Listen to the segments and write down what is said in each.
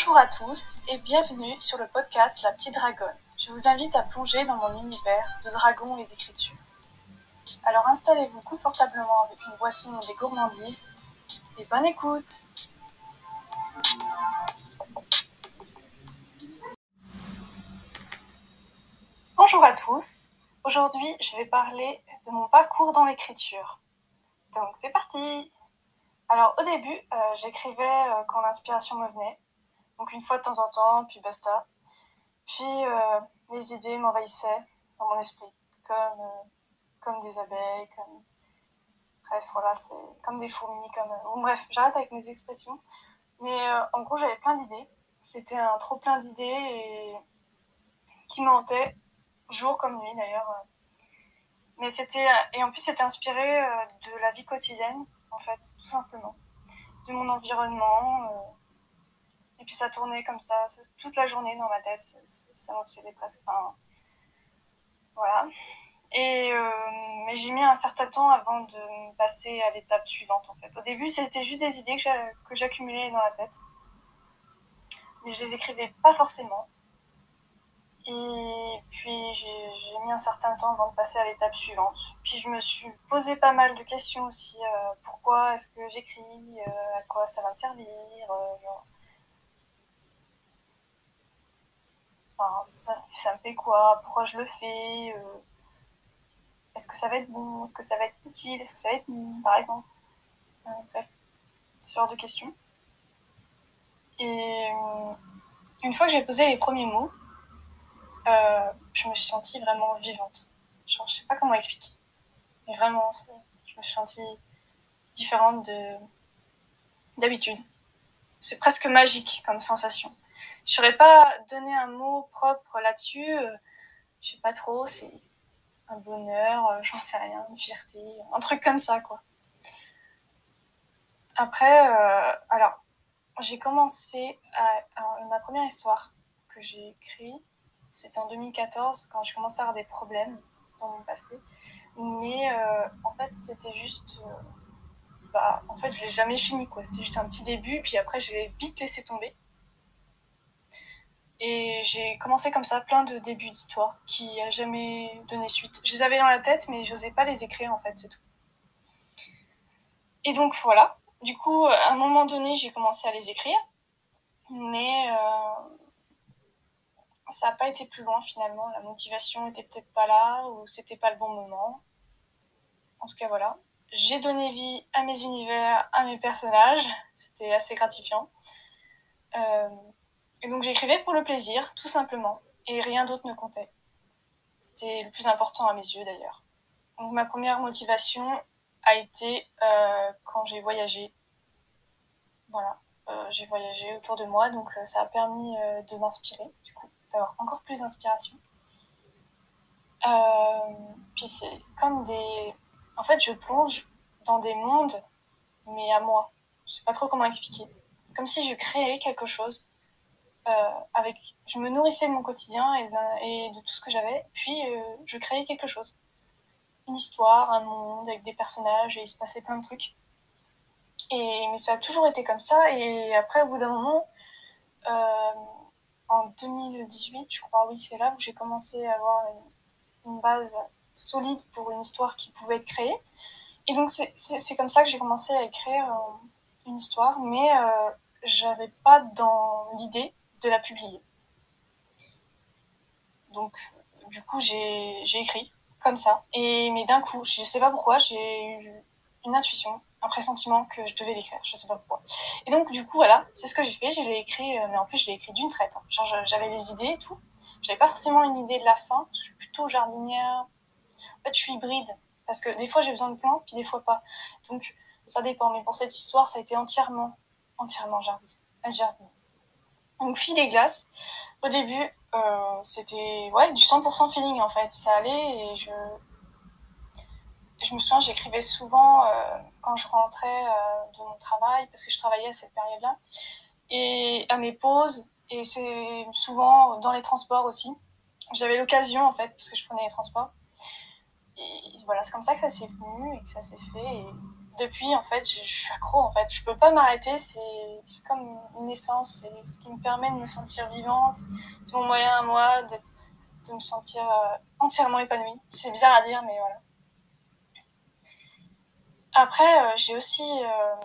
Bonjour à tous et bienvenue sur le podcast La Petite Dragonne. Je vous invite à plonger dans mon univers de dragons et d'écriture. Alors installez-vous confortablement avec une boisson ou des gourmandises et bonne écoute Bonjour à tous, aujourd'hui je vais parler de mon parcours dans l'écriture. Donc c'est parti Alors au début euh, j'écrivais euh, quand l'inspiration me venait, donc une fois de temps en temps, puis basta. Puis euh, les idées m'envahissaient dans mon esprit, comme, comme des abeilles, comme... Bref, voilà, c'est comme des fourmis, comme... Bon, bref, j'arrête avec mes expressions. Mais en gros, j'avais plein d'idées. C'était un trop plein d'idées et qui me hantaient jour comme nuit d'ailleurs. Euh. Mais c'était et en plus c'était inspiré euh, de la vie quotidienne en fait, tout simplement, de mon environnement. Euh. Ça tournait comme ça toute la journée dans ma tête, ça, m'obsédait presque. Enfin, voilà. Et mais j'ai mis un certain temps avant de passer à l'étape suivante en fait. Au début, c'était juste des idées que j'accumulais dans la tête, mais je les écrivais pas forcément. Et puis j'ai mis un certain temps avant de passer à l'étape suivante. Puis je me suis posé pas mal de questions aussi. Euh, pourquoi est-ce que j'écris euh, À quoi ça va me servir euh, enfin, ça, ça, me fait quoi? Pourquoi je le fais Est-ce que ça va être bon? Est-ce que ça va être utile? Est-ce que ça va être par exemple? Bref, ce genre de questions. Et une fois que j'ai posé les premiers mots, euh, je me suis sentie vraiment vivante. Genre, je sais pas comment expliquer. Mais vraiment, je me suis sentie différente de d'habitude. C'est presque magique comme sensation. Je saurais pas donner un mot propre là-dessus. Euh, je sais pas trop, c'est un bonheur, euh, j'en sais rien, une fierté, un truc comme ça, quoi. Après, alors, j'ai commencé à, ma première histoire que j'ai écrite c'était en 2014 quand je commençais à avoir des problèmes dans mon passé. Mais euh, en fait, c'était juste. Euh, bah, en fait, je l'ai jamais fini, quoi. C'était juste un petit début, puis après, je l'ai vite laissé tomber. Et j'ai commencé comme ça plein de débuts d'histoire qui n'a jamais donné suite. Je les avais dans la tête, mais je n'osais pas les écrire, en fait, c'est tout. Et donc, voilà. Du coup, à un moment donné, j'ai commencé à les écrire. Mais. Euh, ça n'a pas été plus loin finalement. La motivation était peut-être pas là ou c'était pas le bon moment. En tout cas, voilà. J'ai donné vie à mes univers, à mes personnages. C'était assez gratifiant. Euh, et donc j'écrivais pour le plaisir, tout simplement. Et rien d'autre ne comptait. C'était le plus important à mes yeux d'ailleurs. Donc ma première motivation a été euh, quand j'ai voyagé. Voilà, euh, j'ai voyagé autour de moi, donc ça a permis de m'inspirer d'avoir encore plus d'inspiration. Euh, puis c'est comme des... En fait, je plonge dans des mondes, mais à moi. Je sais pas trop comment expliquer. Comme si je créais quelque chose. Euh, avec, je me nourrissais de mon quotidien et de, tout ce que j'avais, puis euh, je créais quelque chose. Une histoire, un monde avec des personnages, et il se passait plein de trucs. Et, mais ça a toujours été comme ça, et après, au bout d'un moment, en 2018, je crois, oui, c'est là où j'ai commencé à avoir une, base solide pour une histoire qui pouvait être créée. Et donc, c'est comme ça que j'ai commencé à écrire euh, une histoire, mais euh, j'avais pas dans l'idée de la publier. Donc, du coup, j'ai écrit comme ça. Et, mais d'un coup, je sais pas pourquoi, j'ai eu une intuition un pressentiment que je devais l'écrire, je sais pas pourquoi. Et donc, du coup, voilà, c'est ce que j'ai fait. Je l'ai écrit, euh, mais en plus, je l'ai écrit d'une traite. Hein. Genre, j'avais les idées et tout. J'avais pas forcément une idée de la fin. Je suis plutôt jardinière. En fait, je suis hybride. Parce que des fois, j'ai besoin de plans, puis des fois pas. Donc, ça dépend. Mais pour cette histoire, ça a été entièrement, entièrement jardin. Donc, fille des glaces. Au début, euh, c'était du 100% feeling en fait. Ça allait et je, me souviens, j'écrivais souvent euh, quand je rentrais euh, de mon travail, parce que je travaillais à cette période-là, et à mes pauses, et c'est souvent dans les transports aussi. J'avais l'occasion, en fait, parce que je prenais les transports. Et voilà, c'est comme ça que ça s'est venu et que ça s'est fait. Depuis, en fait, je, suis accro, en fait. Je peux pas m'arrêter, c'est comme une essence, c'est ce qui me permet de me sentir vivante. C'est mon moyen à moi de me sentir euh, entièrement épanouie. C'est bizarre à dire, mais voilà. Après, euh, j'ai aussi euh,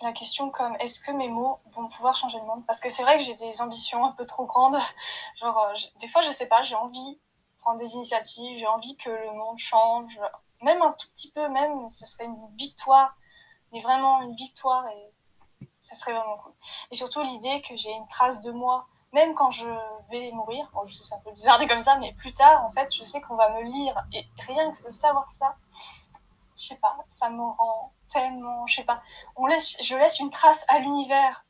la question comme est-ce que mes mots vont pouvoir changer le monde? Parce que c'est vrai que j'ai des ambitions un peu trop grandes. Genre, des fois, je sais pas, j'ai envie de prendre des initiatives, j'ai envie que le monde change même un tout petit peu, même, ce serait une victoire, mais vraiment une victoire et ça serait vraiment cool. Et surtout l'idée que j'ai une trace de moi, même quand je vais mourir, je sais c'est un peu bizarre comme ça, mais plus tard, en fait, je sais qu'on va me lire et rien que de savoir ça, je sais pas, ça me rend tellement, je sais pas, on laisse, je laisse une trace à l'univers,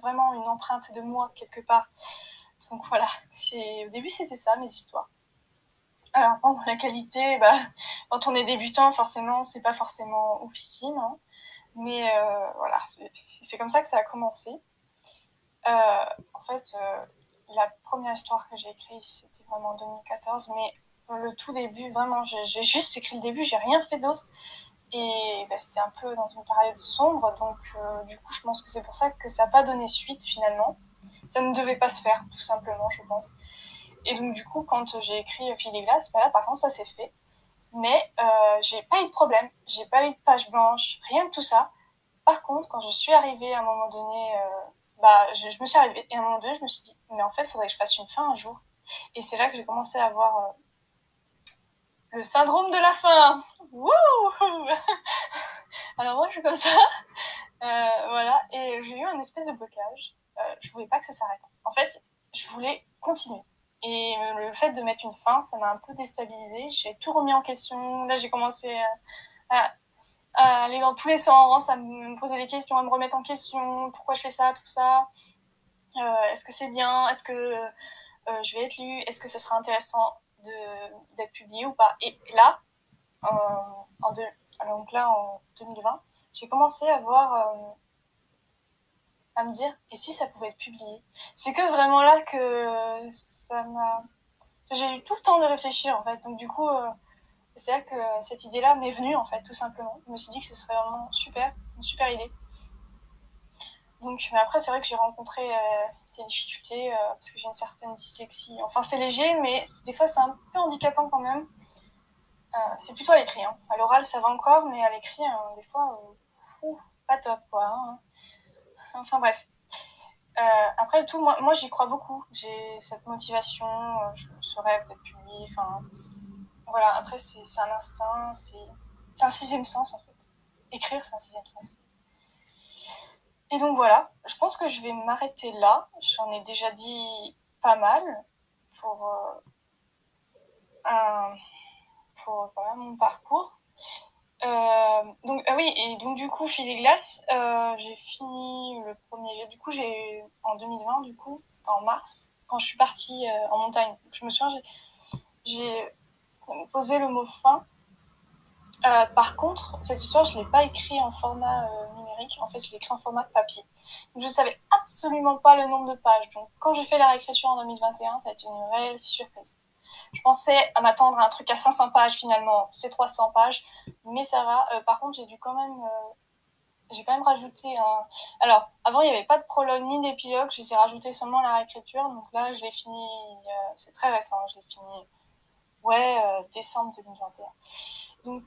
vraiment une empreinte de moi quelque part. Donc voilà, c'est au début c'était ça mes histoires. Alors, bon, la qualité, bah, quand on est débutant, forcément, c'est pas forcément officine. Hein. Mais euh, voilà, c'est comme ça que ça a commencé. Euh, en fait, euh, la première histoire que j'ai écrite, c'était vraiment en 2014. Mais le tout début, vraiment, j'ai juste écrit le début, j'ai rien fait d'autre. Et bah, c'était un peu dans une période sombre. Donc, du coup, je pense que c'est pour ça que ça n'a pas donné suite finalement. Ça ne devait pas se faire, tout simplement, je pense. Et donc, du coup, quand j'ai écrit Fil des glaces, bah là, par contre, ça s'est fait. Mais euh, j'ai pas eu de problème, j'ai pas eu de page blanche, rien de tout ça. Par contre, quand je suis arrivée à un moment donné, euh, bah, je, me suis arrivée, et à un moment donné, je me suis dit, mais en fait, il faudrait que je fasse une fin un jour. Et c'est là que j'ai commencé à avoir euh, le syndrome de la fin. Wouh Alors moi, je suis comme ça. Euh, voilà, et j'ai eu un espèce de blocage. Euh, je voulais pas que ça s'arrête. En fait, je voulais continuer. Et euh, le fait de mettre une fin, ça m'a un peu déstabilisée. J'ai tout remis en question. Là, j'ai commencé à, aller dans tous les sens, à me poser des questions, à me remettre en question. Pourquoi je fais ça, tout ça? Euh, Est-ce que c'est bien? Est-ce que euh, je vais être lue? Est-ce que ce sera intéressant d'être publié ou pas? Et là, en, donc là, en 2020, j'ai commencé à voir à me dire et si ça pouvait être publié? C'est que vraiment là que ça m'a. J'ai eu tout le temps de réfléchir en fait. Donc du coup, euh, c'est là que cette idée-là m'est venue en fait, tout simplement. Je me suis dit que ce serait vraiment super, une super idée. Donc, mais après, c'est vrai que j'ai rencontré euh, des difficultés euh, parce que j'ai une certaine dyslexie. Enfin, c'est léger, mais des fois, c'est un peu handicapant quand même. c'est plutôt à l'écrit. Hein. À l'oral, ça va encore, mais à l'écrit, hein, des fois, pas top quoi. Hein. Enfin bref. Euh, après tout, moi, j'y crois beaucoup. J'ai cette motivation, euh, je saurais peut-être publier. Enfin, voilà. Après, c'est un instinct, c'est un sixième sens en fait. Écrire, c'est un sixième sens. Et donc voilà, je pense que je vais m'arrêter là. J'en ai déjà dit pas mal pour, euh, un, mon parcours. Euh, donc, ah oui, et donc du coup, Filet Glace, euh, j'ai fini le premier. Du coup, j'ai en 2020, du coup, c'était en mars, quand je suis partie euh, en montagne. Je me souviens, j'ai posé le mot fin. par contre, cette histoire, je ne l'ai pas écrit en format numérique. En fait, je l'ai écrit en format papier. Je ne savais absolument pas le nombre de pages. Donc, quand j'ai fait la réécriture en 2021, ça a été une réelle surprise. Je pensais à m'attendre à un truc à 500 pages finalement, c'est 300 pages, mais ça va. Euh, par contre, j'ai dû quand même, euh, j'ai quand même rajouté un. Alors, avant il n'y avait pas de prologue ni d'épilogue, j'ai rajouté seulement la réécriture, donc là je l'ai fini, c'est très récent, je l'ai fini, ouais, euh, décembre 2021. Donc,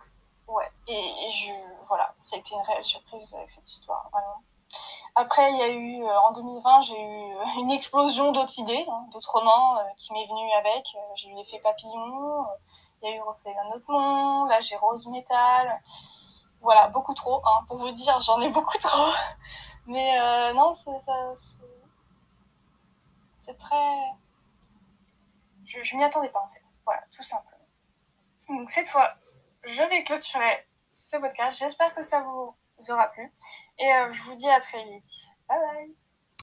ouais, et, je, voilà, ça a été une réelle surprise avec cette histoire, vraiment. Après, il y a eu, euh, en 2020, j'ai eu euh, une explosion d'autres idées, hein, d'autres romans euh, qui m'est venue avec. j'ai eu l'effet papillon, il y a eu Reflet d'un autre monde, là j'ai Rose Métal. Voilà, beaucoup trop, hein, pour vous dire, j'en ai beaucoup trop. Mais non, c'est très. Je, je m'y attendais pas en fait. Voilà, tout simplement. Donc cette fois, je vais clôturer ce podcast. J'espère que ça vous aura plu. Et euh, je vous dis à très vite. Bye bye